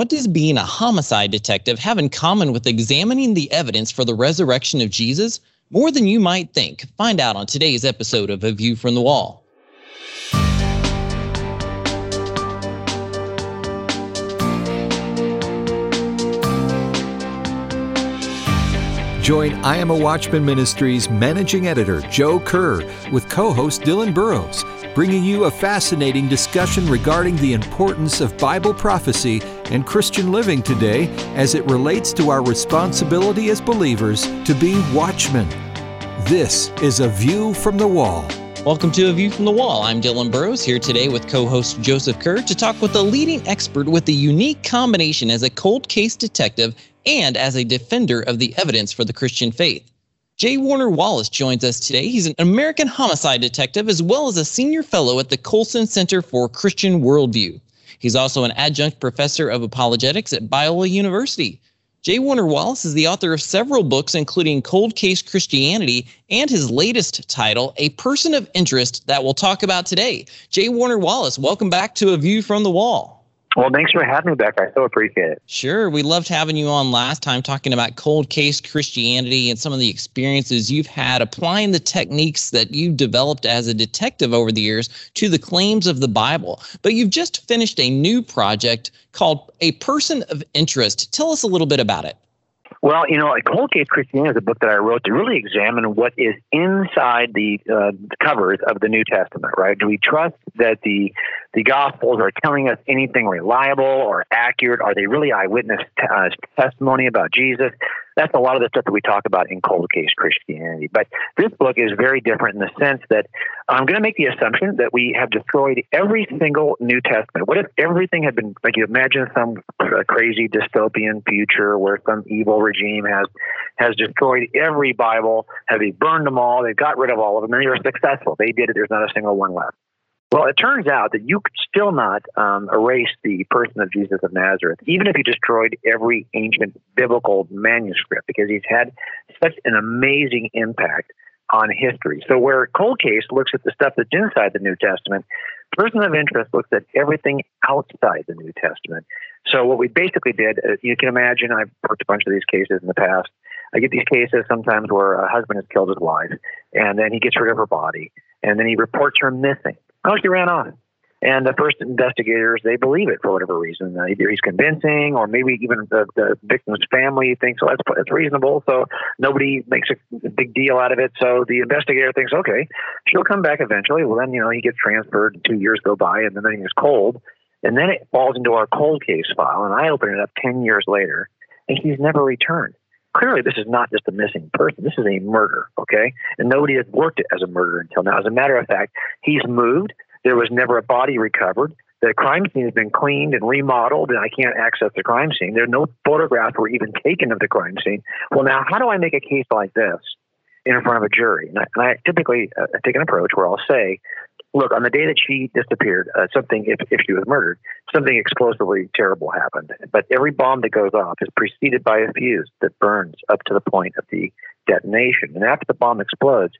What does being a homicide detective have in common with examining the evidence for the resurrection of Jesus? More than you might think. Find out on today's episode of A View from the Wall. Join I Am a Watchman Ministries managing editor Joe Kerr with co host Dylan Burrows, bringing you a fascinating discussion regarding the importance of Bible prophecy and Christian living today as it relates to our responsibility as believers to be watchmen. This is A View from the Wall. Welcome to A View from the Wall. I'm Dylan Burrows here today with co host Joseph Kerr to talk with a leading expert with a unique combination as a cold case detective and as a defender of the evidence for the Christian faith. J. Warner Wallace joins us today. He's an American homicide detective as well as a senior fellow at the Colson Center for Christian Worldview. He's also an adjunct professor of apologetics at Biola University. J. Warner Wallace is the author of several books, including Cold Case Christianity and his latest title, A Person of Interest, that we'll talk about today. J. Warner Wallace, welcome back to A View from the Wall. Well, thanks for having me back. I so appreciate it. Sure. We loved having you on last time talking about cold case Christianity and some of the experiences you've had applying the techniques that you've developed as a detective over the years to the claims of the Bible. But you've just finished a new project called A Person of Interest. Tell us a little bit about it. Well, you know, Cold Case Christianity is a book that I wrote to really examine what is inside the, uh, covers of the New Testament, right? Do we trust that the the Gospels are telling us anything reliable or accurate? Are they really eyewitness t- uh, testimony about Jesus? That's a lot of the stuff that we talk about in Cold Case Christianity. But this book is very different in the sense that I'm going to make the assumption that we have destroyed every single New Testament. What if everything had been like you imagine some uh, crazy dystopian future where some evil regime has has destroyed every Bible, have they burned them all, they've got rid of all of them, and they were successful. They did it. There's not a single one left. Well, it turns out that you could still not um, erase the person of Jesus of Nazareth, even if you destroyed every ancient biblical manuscript, because he's had such an amazing impact on history. So, where Cold Case looks at the stuff that's inside the New Testament, Person of Interest looks at everything outside the New Testament. So, what we basically did, uh, you can imagine, I've worked a bunch of these cases in the past. I get these cases sometimes where a husband has killed his wife, and then he gets rid of her body, and then he reports her missing. Oh, she ran off. And the first investigators, they believe it for whatever reason. Uh, either he's convincing, or maybe even the, the victim's family thinks, well, that's, that's reasonable. So nobody makes a big deal out of it. So the investigator thinks, okay, she'll come back eventually. Well, then, you know, he gets transferred, two years go by, and then the is cold. And then it falls into our cold case file, and I open it up 10 years later, and he's never returned clearly this is not just a missing person. This is a murder, okay? And nobody has worked it as a murder until now. As a matter of fact, he's moved. There was never a body recovered. The crime scene has been cleaned and remodeled, and I can't access the crime scene. There are no photographs were even taken of the crime scene. Well, now, how do I make a case like this in front of a jury? And I, and I typically uh, take an approach where I'll say, look, on the day that she disappeared, uh, something, if, if she was murdered, something explosively terrible happened. But every bomb that goes off is preceded by a fuse that burns up to the point of the detonation. And after the bomb explodes,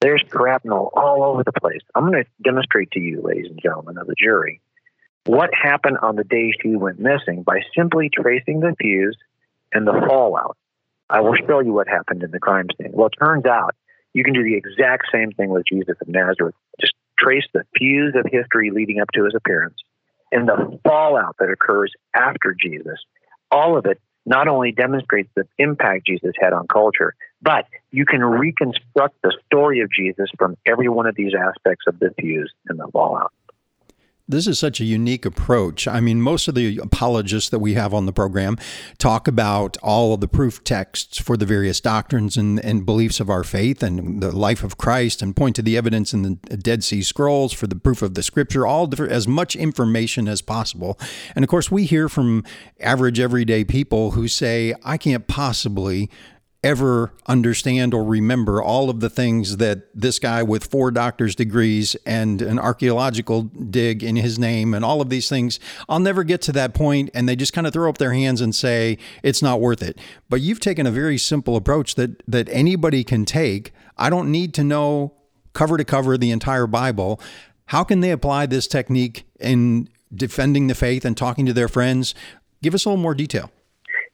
there's shrapnel all over the place. I'm going to demonstrate to you, ladies and gentlemen of the jury, what happened on the day she went missing by simply tracing the fuse and the fallout. I will show you what happened in the crime scene. Well, it turns out you can do the exact same thing with Jesus of Nazareth. Just trace the fuse of history leading up to his appearance and the fallout that occurs after Jesus. All of it not only demonstrates the impact Jesus had on culture, but you can reconstruct the story of Jesus from every one of these aspects of the fuse and the fallout. This is such a unique approach. I mean, most of the apologists that we have on the program talk about all of the proof texts for the various doctrines and, and beliefs of our faith and the life of Christ and point to the evidence in the Dead Sea Scrolls for the proof of the scripture, all different, as much information as possible. And of course, we hear from average everyday people who say, I can't possibly ever understand or remember all of the things that this guy with four doctor's degrees and an archaeological dig in his name and all of these things, I'll never get to that point and they just kind of throw up their hands and say it's not worth it. But you've taken a very simple approach that that anybody can take. I don't need to know cover to cover the entire Bible. How can they apply this technique in defending the faith and talking to their friends Give us a little more detail.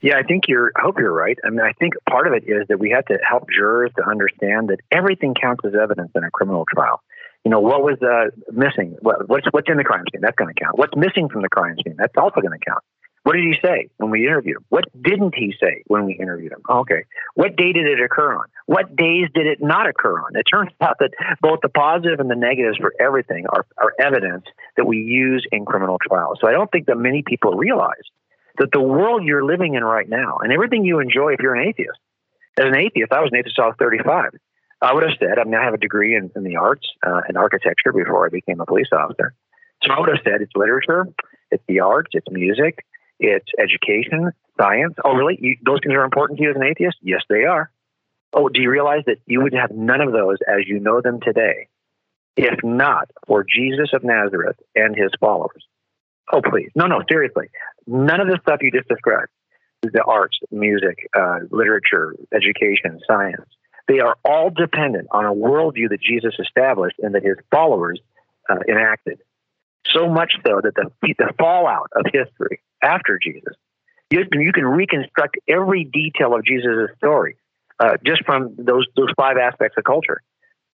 Yeah, I think you're. I hope you're right. I mean, I think part of it is that we have to help jurors to understand that everything counts as evidence in a criminal trial. You know, what was uh, missing? What, what's what's in the crime scene? That's going to count. What's missing from the crime scene? That's also going to count. What did he say when we interviewed him? What didn't he say when we interviewed him? Okay. What day did it occur on? What days did it not occur on? It turns out that both the positive and the negatives for everything are, are evidence that we use in criminal trials. So I don't think that many people realize that the world you're living in right now and everything you enjoy if you're an atheist. As an atheist, I was an atheist I was 35. I would have said, I mean, I have a degree in, in the arts uh, and architecture before I became a police officer. So I would have said it's literature, it's the arts, it's music, it's education, science. Oh, really? You, those things are important to you as an atheist? Yes, they are. Oh, do you realize that you would have none of those as you know them today if not for Jesus of Nazareth and his followers? Oh, please. No, no, seriously. None of the stuff you just described the arts, music, uh, literature, education, science they are all dependent on a worldview that Jesus established and that his followers uh, enacted. So much so that the, the fallout of history after Jesus, you, you can reconstruct every detail of Jesus' story uh, just from those, those five aspects of culture.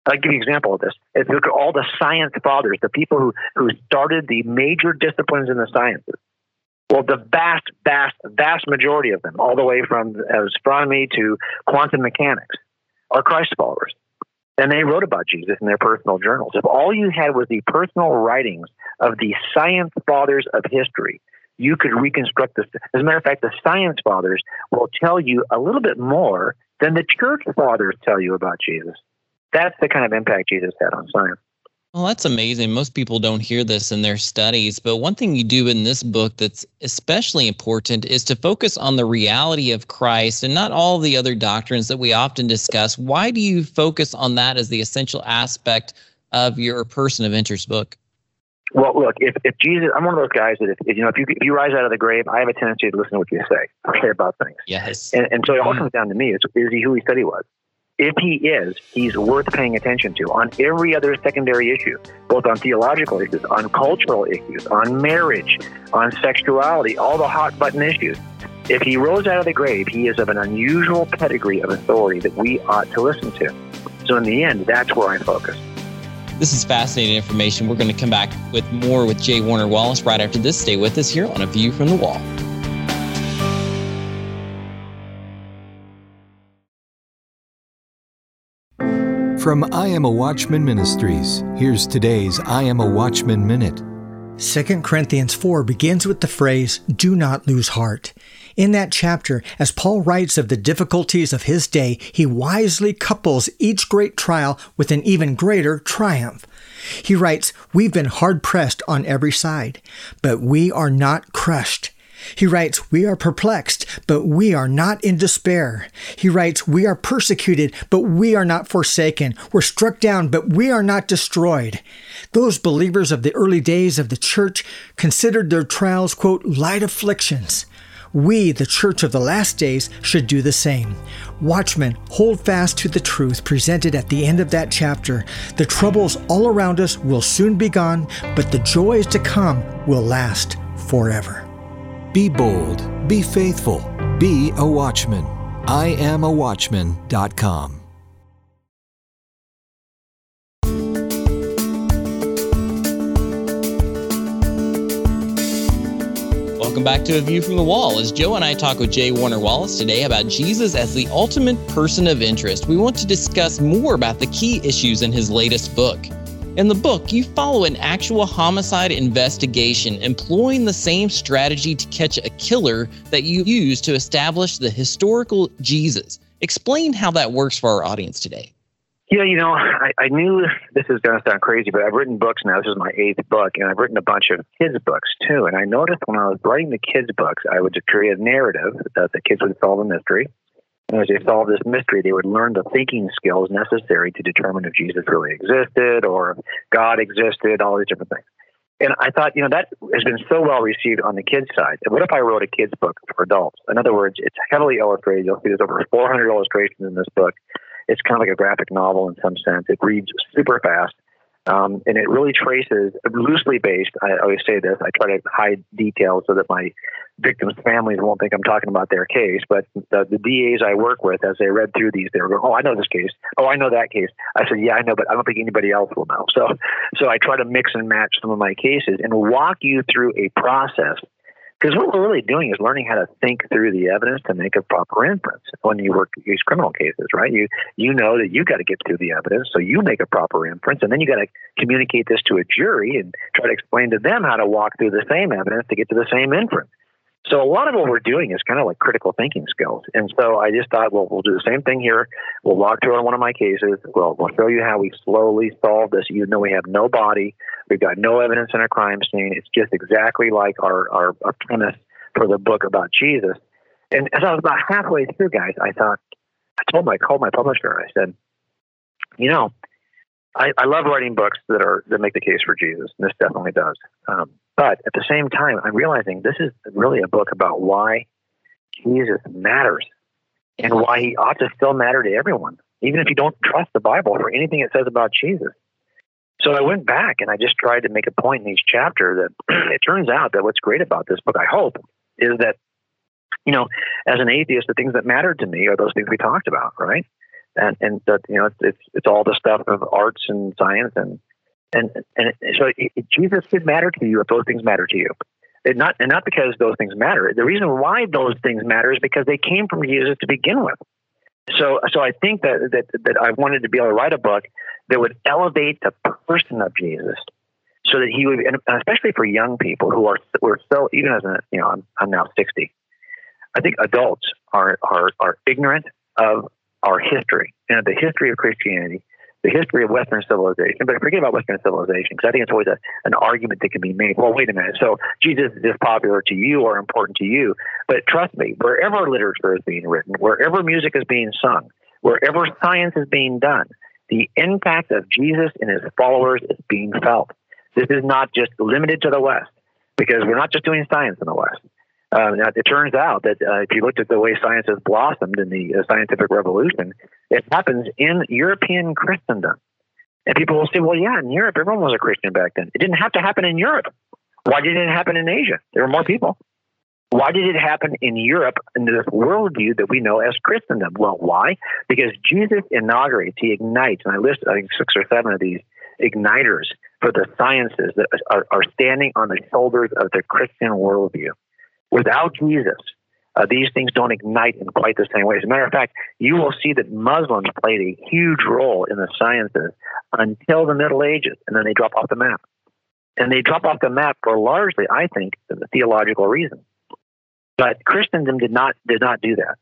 I'll give you an example of this. If you look at all the science fathers, the people who, who started the major disciplines in the sciences, well, the vast, vast, vast majority of them, all the way from astronomy to quantum mechanics, are Christ followers. And they wrote about Jesus in their personal journals. If all you had was the personal writings of the science fathers of history, you could reconstruct this. As a matter of fact, the science fathers will tell you a little bit more than the church fathers tell you about Jesus. That's the kind of impact Jesus had on science. Well, that's amazing. Most people don't hear this in their studies, but one thing you do in this book that's especially important is to focus on the reality of Christ and not all the other doctrines that we often discuss. Why do you focus on that as the essential aspect of your person of interest book? Well, look, if, if Jesus, I'm one of those guys that if, if you know if you if you rise out of the grave, I have a tendency to listen to what you say, say about things. Yes. And, and so it all mm. comes down to me: is, is he who he said he was? If he is, he's worth paying attention to on every other secondary issue, both on theological issues, on cultural issues, on marriage, on sexuality, all the hot button issues. If he rose out of the grave, he is of an unusual pedigree of authority that we ought to listen to. So, in the end, that's where I focus. This is fascinating information. We're going to come back with more with J. Warner Wallace right after this. Stay with us here on A View from the Wall. From I Am a Watchman Ministries, here's today's I Am a Watchman Minute. 2 Corinthians 4 begins with the phrase, Do not lose heart. In that chapter, as Paul writes of the difficulties of his day, he wisely couples each great trial with an even greater triumph. He writes, We've been hard pressed on every side, but we are not crushed. He writes, We are perplexed, but we are not in despair. He writes, We are persecuted, but we are not forsaken. We're struck down, but we are not destroyed. Those believers of the early days of the church considered their trials, quote, light afflictions. We, the church of the last days, should do the same. Watchmen, hold fast to the truth presented at the end of that chapter. The troubles all around us will soon be gone, but the joys to come will last forever. Be bold, be faithful, be a watchman. I am a watchman.com. Welcome back to A View from the Wall. As Joe and I talk with J. Warner Wallace today about Jesus as the ultimate person of interest, we want to discuss more about the key issues in his latest book. In the book, you follow an actual homicide investigation, employing the same strategy to catch a killer that you used to establish the historical Jesus. Explain how that works for our audience today. Yeah, you know, I, I knew this is going to sound crazy, but I've written books now. This is my eighth book, and I've written a bunch of kids' books too. And I noticed when I was writing the kids' books, I would create a narrative that the kids would solve a mystery. And as they solved this mystery, they would learn the thinking skills necessary to determine if Jesus really existed or if God existed, all these different things. And I thought, you know, that has been so well received on the kids' side. What if I wrote a kids' book for adults? In other words, it's heavily illustrated. You'll see there's over 400 illustrations in this book. It's kind of like a graphic novel in some sense. It reads super fast. Um, and it really traces loosely based. I always say this. I try to hide details so that my victims' families won't think I'm talking about their case. But the, the DAs I work with, as they read through these, they were going, "Oh, I know this case. Oh, I know that case." I said, "Yeah, I know, but I don't think anybody else will know." So, so I try to mix and match some of my cases and walk you through a process because what we're really doing is learning how to think through the evidence to make a proper inference. When you work these criminal cases, right? You you know that you got to get through the evidence, so you make a proper inference, and then you got to communicate this to a jury and try to explain to them how to walk through the same evidence to get to the same inference. So a lot of what we're doing is kind of like critical thinking skills. And so I just thought, well, we'll do the same thing here. We'll walk through on one of my cases. Well, we'll show you how we slowly solve this. You know, we have no body. We've got no evidence in a crime scene. It's just exactly like our, our, our premise for the book about Jesus. And as I was about halfway through, guys, I thought, I told my, I called my publisher. I said, you know, I, I love writing books that are that make the case for Jesus. And this definitely does. Um, but at the same time, I'm realizing this is really a book about why Jesus matters and why he ought to still matter to everyone, even if you don't trust the Bible or anything it says about Jesus. So I went back and I just tried to make a point in each chapter that it turns out that what's great about this book, I hope, is that, you know, as an atheist, the things that mattered to me are those things we talked about, right? And and that you know, it's it's, it's all the stuff of arts and science and and and so it, Jesus did matter to you if those things matter to you. It not and not because those things matter. The reason why those things matter is because they came from Jesus to begin with. So so I think that that that I wanted to be able to write a book that would elevate the person of Jesus, so that he would, and especially for young people who are we're so, even as a you know I'm, I'm now sixty. I think adults are are are ignorant of our history and the history of Christianity the history of Western civilization, but forget about Western civilization because I think it's always a, an argument that can be made. Well, wait a minute. So Jesus is popular to you or important to you, but trust me, wherever literature is being written, wherever music is being sung, wherever science is being done, the impact of Jesus and his followers is being felt. This is not just limited to the West because we're not just doing science in the West. Uh, now, it turns out that uh, if you looked at the way science has blossomed in the uh, scientific revolution, it happens in European Christendom. And people will say, well, yeah, in Europe, everyone was a Christian back then. It didn't have to happen in Europe. Why did it happen in Asia? There were more people. Why did it happen in Europe in this worldview that we know as Christendom? Well, why? Because Jesus inaugurates, he ignites, and I list, I think, six or seven of these igniters for the sciences that are, are standing on the shoulders of the Christian worldview. Without Jesus, uh, these things don't ignite in quite the same way. As a matter of fact, you will see that Muslims played a huge role in the sciences until the Middle Ages, and then they drop off the map. And they drop off the map for largely, I think, the theological reasons. But Christendom did not did not do that.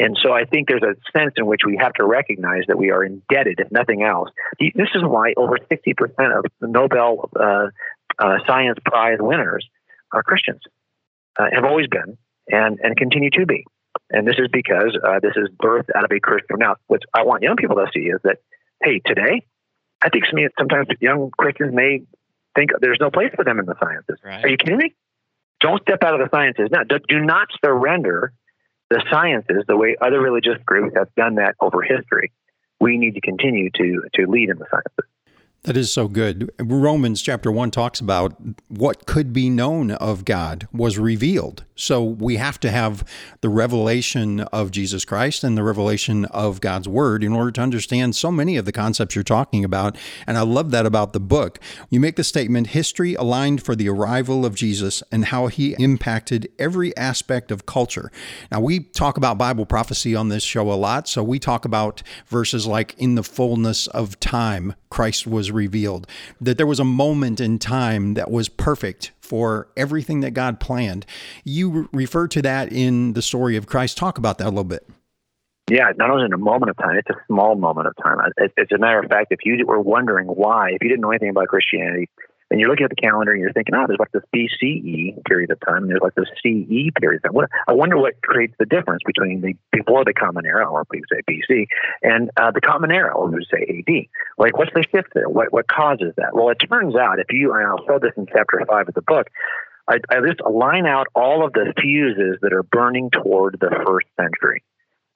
And so I think there's a sense in which we have to recognize that we are indebted, if nothing else. This is why over 60% of the Nobel uh, uh, Science Prize winners are Christians uh, have always been and, and continue to be. And this is because uh, this is birthed out of a Christian. Now, what I want young people to see is that, hey, today, I think sometimes young Christians may think there's no place for them in the sciences. Right. Are you kidding me? Don't step out of the sciences now. Do, do not surrender the sciences the way other religious groups have done that over history. We need to continue to to lead in the sciences. That is so good. Romans chapter 1 talks about what could be known of God was revealed. So we have to have the revelation of Jesus Christ and the revelation of God's word in order to understand so many of the concepts you're talking about. And I love that about the book. You make the statement history aligned for the arrival of Jesus and how he impacted every aspect of culture. Now, we talk about Bible prophecy on this show a lot. So we talk about verses like in the fullness of time, Christ was revealed, that there was a moment in time that was perfect for everything that God planned. You refer to that in the story of Christ. Talk about that a little bit. Yeah, not only in a moment of time, it's a small moment of time. As a matter of fact, if you were wondering why, if you didn't know anything about Christianity, and you're looking at the calendar and you're thinking, oh, there's like this BCE period of time, and there's like this CE period of time. I wonder what creates the difference between the before the Common Era, or we say BC, and uh, the Common Era, or we say AD. Like, what's the shift there? What what causes that? Well, it turns out if you, and I'll show this in chapter five of the book. I, I just line out all of the fuses that are burning toward the first century.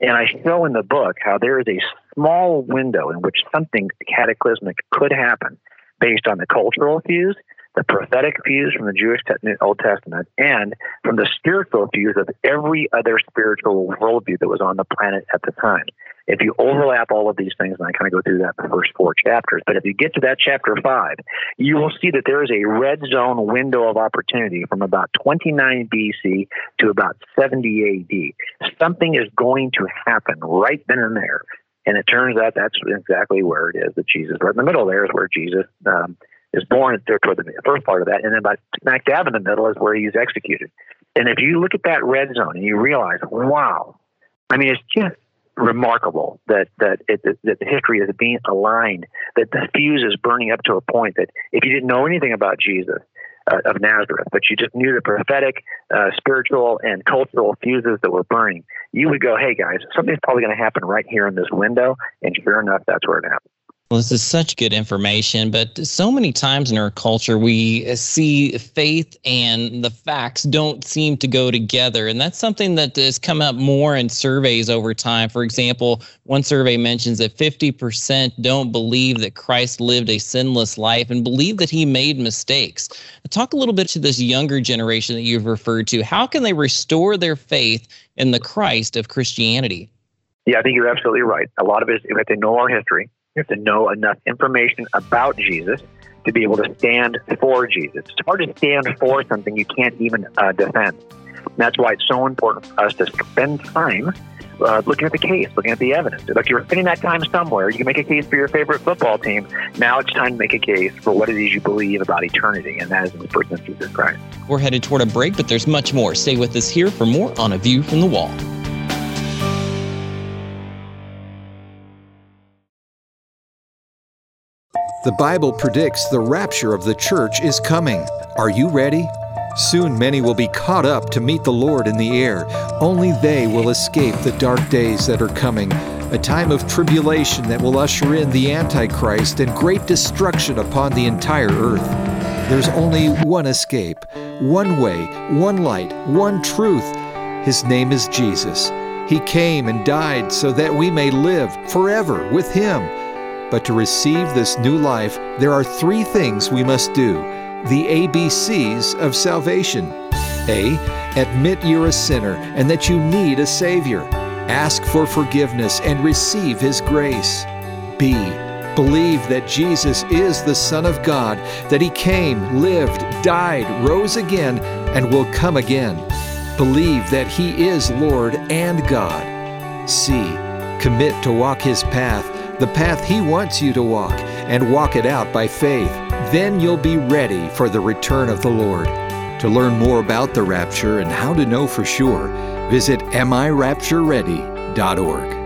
And I show in the book how there is a small window in which something cataclysmic could happen based on the cultural views, the prophetic views from the Jewish Old Testament, and from the spiritual views of every other spiritual worldview that was on the planet at the time. If you overlap all of these things, and I kind of go through that in the first four chapters, but if you get to that chapter five, you will see that there is a red zone window of opportunity from about 29 BC to about 70 AD. Something is going to happen right then and there. And it turns out that's exactly where it is that Jesus, right in the middle there is where Jesus um, is born toward the first part of that. And then about smack dab in the middle is where he's executed. And if you look at that red zone and you realize, wow, I mean, it's just remarkable that that, it, that the history is being aligned, that the fuse is burning up to a point that if you didn't know anything about Jesus uh, of Nazareth, but you just knew the prophetic, uh, spiritual, and cultural fuses that were burning, you would go, "Hey guys, something's probably going to happen right here in this window," and sure enough, that's where it happened. Well, this is such good information, but so many times in our culture, we uh, see faith and the facts don't seem to go together. And that's something that has come up more in surveys over time. For example, one survey mentions that 50% don't believe that Christ lived a sinless life and believe that he made mistakes. Talk a little bit to this younger generation that you've referred to. How can they restore their faith in the Christ of Christianity? Yeah, I think you're absolutely right. A lot of it is if they know our history you have to know enough information about Jesus to be able to stand for Jesus. It's hard to stand for something you can't even uh, defend. And that's why it's so important for us to spend time uh, looking at the case, looking at the evidence. Like you're spending that time somewhere, you can make a case for your favorite football team. Now it's time to make a case for what it is you believe about eternity, and that is in the person of Jesus Christ. We're headed toward a break, but there's much more. Stay with us here for more on A View from the Wall. The Bible predicts the rapture of the church is coming. Are you ready? Soon many will be caught up to meet the Lord in the air. Only they will escape the dark days that are coming, a time of tribulation that will usher in the Antichrist and great destruction upon the entire earth. There's only one escape, one way, one light, one truth. His name is Jesus. He came and died so that we may live forever with Him. But to receive this new life, there are three things we must do the ABCs of salvation. A. Admit you're a sinner and that you need a Savior. Ask for forgiveness and receive His grace. B. Believe that Jesus is the Son of God, that He came, lived, died, rose again, and will come again. Believe that He is Lord and God. C. Commit to walk His path the path He wants you to walk, and walk it out by faith. Then you'll be ready for the return of the Lord. To learn more about the rapture and how to know for sure, visit AmIRaptureReady.org.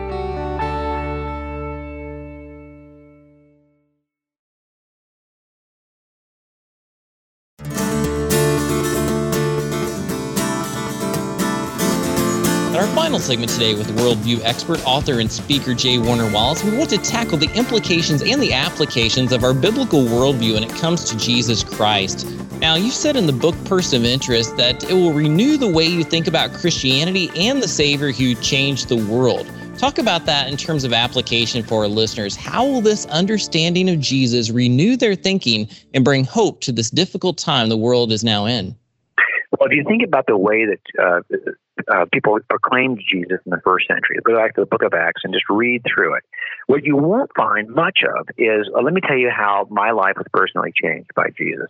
segment today with worldview expert, author, and speaker J. Warner Wallace. We want to tackle the implications and the applications of our biblical worldview when it comes to Jesus Christ. Now, you've said in the book Person of Interest that it will renew the way you think about Christianity and the Savior who changed the world. Talk about that in terms of application for our listeners. How will this understanding of Jesus renew their thinking and bring hope to this difficult time the world is now in? Well, if you think about the way that uh, uh, people proclaimed Jesus in the first century. Go back to the book of Acts and just read through it. What you won't find much of is uh, let me tell you how my life was personally changed by Jesus.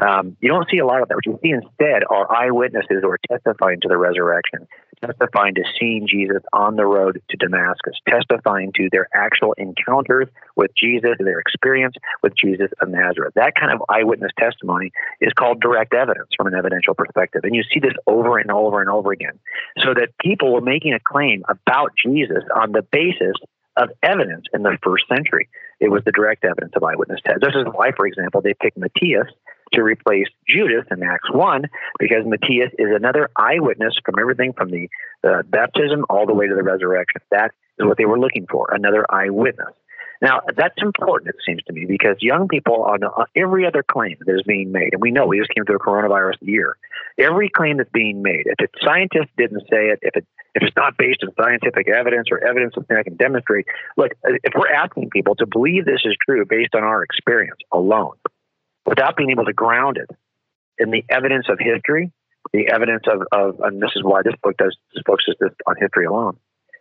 Um, you don't see a lot of that. What you see instead are eyewitnesses who are testifying to the resurrection, testifying to seeing Jesus on the road to Damascus, testifying to their actual encounters with Jesus, their experience with Jesus of Nazareth. That kind of eyewitness testimony is called direct evidence from an evidential perspective. And you see this over and over and over again. So that people were making a claim about Jesus on the basis of evidence in the first century. It was the direct evidence of eyewitness tests. This is why, for example, they picked Matthias to replace Judas in Acts 1 because Matthias is another eyewitness from everything from the, baptism all the way to the resurrection. That is what they were looking for, another eyewitness. Now, that's important, it seems to me, because young people on every other claim that is being made, and we know we just came through a coronavirus year, every claim that's being made, if a scientist didn't say it, if it if it's not based on scientific evidence or evidence something I can demonstrate, look, if we're asking people to believe this is true based on our experience alone, without being able to ground it in the evidence of history, the evidence of, of and this is why this book does this on history alone.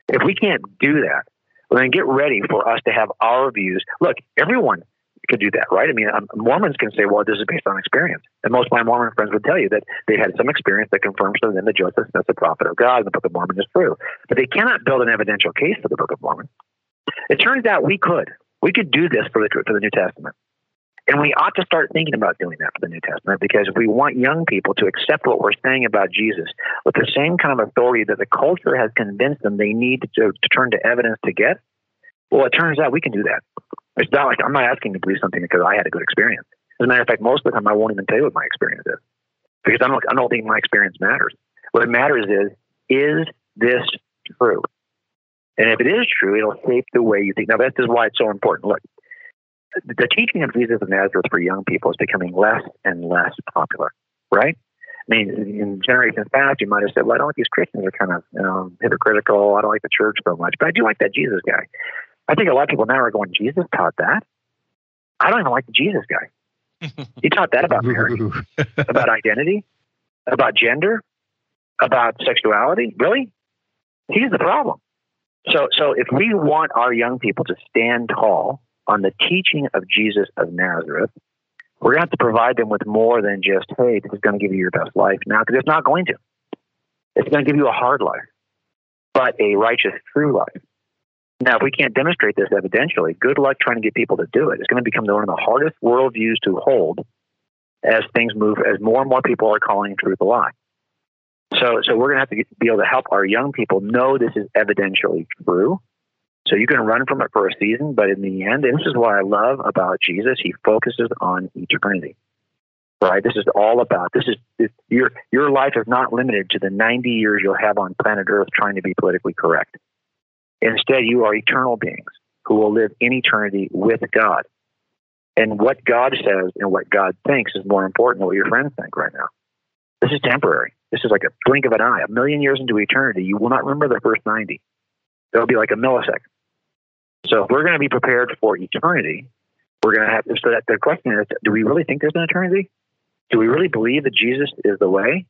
If we can't do that, well, then get ready for us to have our views. Look, everyone could do that, right? I mean, um, Mormons can say, well, this is based on experience. And most of my Mormon friends would tell you that they had some experience that confirms to them that Joseph Smith, the prophet of God, and the Book of Mormon is true. But they cannot build an evidential case for the Book of Mormon. It turns out we could. We could do this for the, for the New Testament. And we ought to start thinking about doing that for the New Testament because we want young people to accept what we're saying about Jesus with the same kind of authority that the culture has convinced them they need to, to turn to evidence to get. Well, it turns out we can do that. It's not like I'm not asking to believe something because I had a good experience. As a matter of fact, most of the time I won't even tell you what my experience is because I don't, I don't think my experience matters. What matters is, is this true? And if it is true, it'll shape the way you think. Now, this is why it's so important. Look, the teaching of Jesus of Nazareth for young people is becoming less and less popular, right? I mean, in generations past, you might have said, well, I don't like these Christians are kind of hypocritical. I don't like the church so much, but I do like that Jesus guy. I think a lot of people now are going, Jesus taught that. I don't even like the Jesus guy. he taught that about marriage, about identity, about gender, about sexuality. Really? He's the problem. So, so if we want our young people to stand tall on the teaching of Jesus of Nazareth, we're going to have to provide them with more than just, hey, this is going to give you your best life now, because it's not going to. It's going to give you a hard life, but a righteous, true life. Now, if we can't demonstrate this evidentially, good luck trying to get people to do it. It's going to become one of the hardest worldviews to hold as things move, as more and more people are calling truth a lie. So, so we're going to have to be able to help our young people know this is evidentially true. So you can run from it for a season, but in the end, and this is what I love about Jesus, he focuses on eternity. Right? This is all about this is this, your your life is not limited to the 90 years you'll have on planet Earth trying to be politically correct. Instead, you are eternal beings who will live in eternity with God. And what God says and what God thinks is more important than what your friends think right now. This is temporary. This is like a blink of an eye. A million years into eternity, you will not remember the first 90. It'll be like a millisecond. So if we're going to be prepared for eternity, we're going to have so that the question is, do we really think there's an eternity? Do we really believe that Jesus is the way?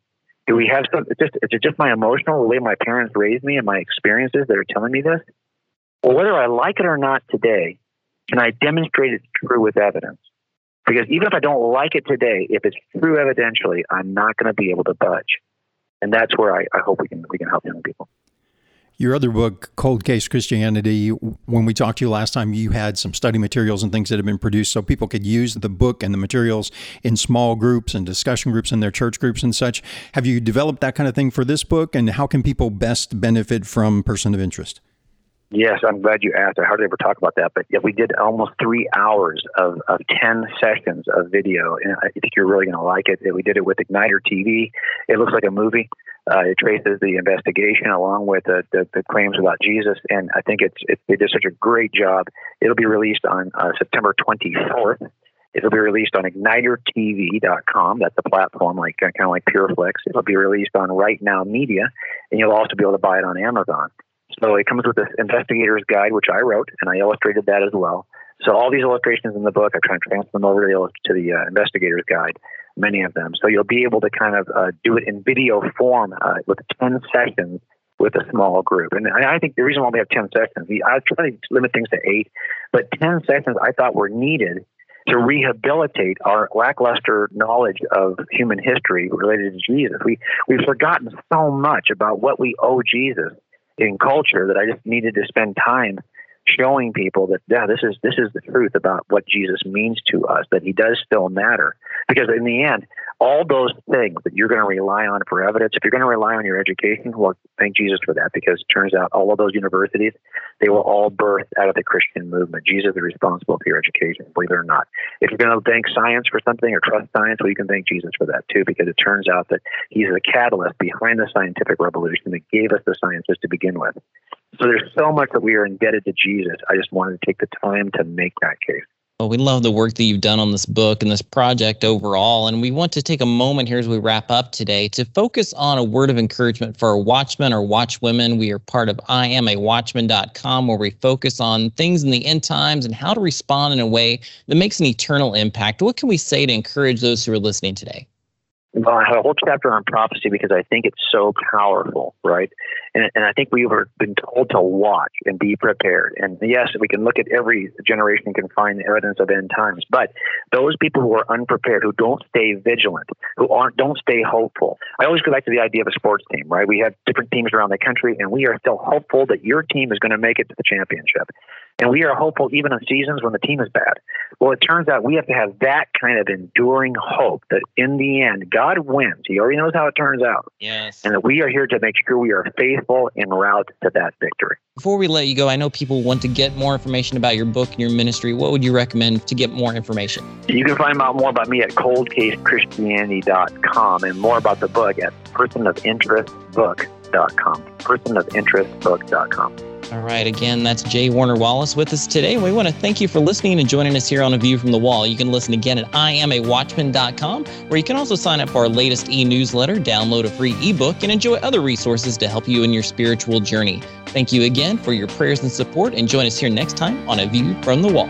Do we have some? It's just it's just my emotional the way my parents raised me and my experiences that are telling me this. Well, whether I like it or not today, can I demonstrate it's true with evidence? Because even if I don't like it today, if it's true evidentially, I'm not going to be able to budge. And that's where I, I hope we can we can help young people. Your other book, Cold Case Christianity, when we talked to you last time, you had some study materials and things that have been produced so people could use the book and the materials in small groups and discussion groups in their church groups and such. Have you developed that kind of thing for this book? And how can people best benefit from Person of Interest? Yes, I'm glad you asked. I hardly ever talk about that, but yeah, we did almost three hours of, of 10 sessions of video, and I think you're really going to like it. We did it with Igniter TV. It looks like a movie. Uh, it traces the investigation along with the, the, the, claims about Jesus, and I think it's it, they did such a great job. It'll be released on uh, September 24th. It'll be released on ignitertv.com. That's a platform like kind of like PureFlix. It'll be released on Right Now Media, and you'll also be able to buy it on Amazon. So it comes with this investigator's guide, which I wrote, and I illustrated that as well. So all these illustrations in the book, I try and transfer them over to the, to the uh, investigator's guide, many of them. So you'll be able to kind of uh, do it in video form uh, with 10 sessions with a small group. And I think the reason why we have 10 sessions, I trying to limit things to eight, but 10 sessions I thought were needed to rehabilitate our lackluster knowledge of human history related to Jesus. We, we've forgotten so much about what we owe Jesus in culture that I just needed to spend time showing people that yeah, this is this is the truth about what Jesus means to us, that he does still matter. Because in the end, all those things that you're going to rely on for evidence, if you're going to rely on your education, well, thank Jesus for that, because it turns out all of those universities, they were all birthed out of the Christian movement. Jesus is responsible for your education, believe it or not. If you're going to thank science for something or trust science, well, you can thank Jesus for that too, because it turns out that he's the catalyst behind the scientific revolution that gave us the sciences to begin with. So there's so much that we are indebted to Jesus. I just wanted to take the time to make that case. Well, we love the work that you've done on this book and this project overall. And we want to take a moment here as we wrap up today to focus on a word of encouragement for our watchmen or watchwomen. We are part of IamAWatchman.com where we focus on things in the end times and how to respond in a way that makes an eternal impact. What can we say to encourage those who are listening today? Well, I have a whole chapter on prophecy because I think it's so powerful, right? And, and I think we've been told to watch and be prepared. And yes, we can look at every generation and can find evidence of end times, but those people who are unprepared, who don't stay vigilant, who aren't, don't stay hopeful. I always go back to the idea of a sports team, right? We have different teams around the country, and we are still hopeful that your team is going to make it to the championship. And we are hopeful even in seasons when the team is bad. Well, it turns out we have to have that kind of enduring hope that in the end, God wins. He already knows how it turns out. Yes. And that we are here to make sure we are faithful en route to that victory. Before we let you go, I know people want to get more information about your book and your ministry. What would you recommend to get more information? You can find out more about me at coldcasechristianity.com and more about the book at personofinterestbook.com. Personofinterestbook.com. All right. Again, that's J. Warner Wallace with us today. We want to thank you for listening and joining us here on A View from the Wall. You can listen again at IamAWatchman.com, where you can also sign up for our latest e newsletter, download a free ebook, and enjoy other resources to help you in your spiritual journey. Thank you again for your prayers and support, and join us here next time on A View from the Wall.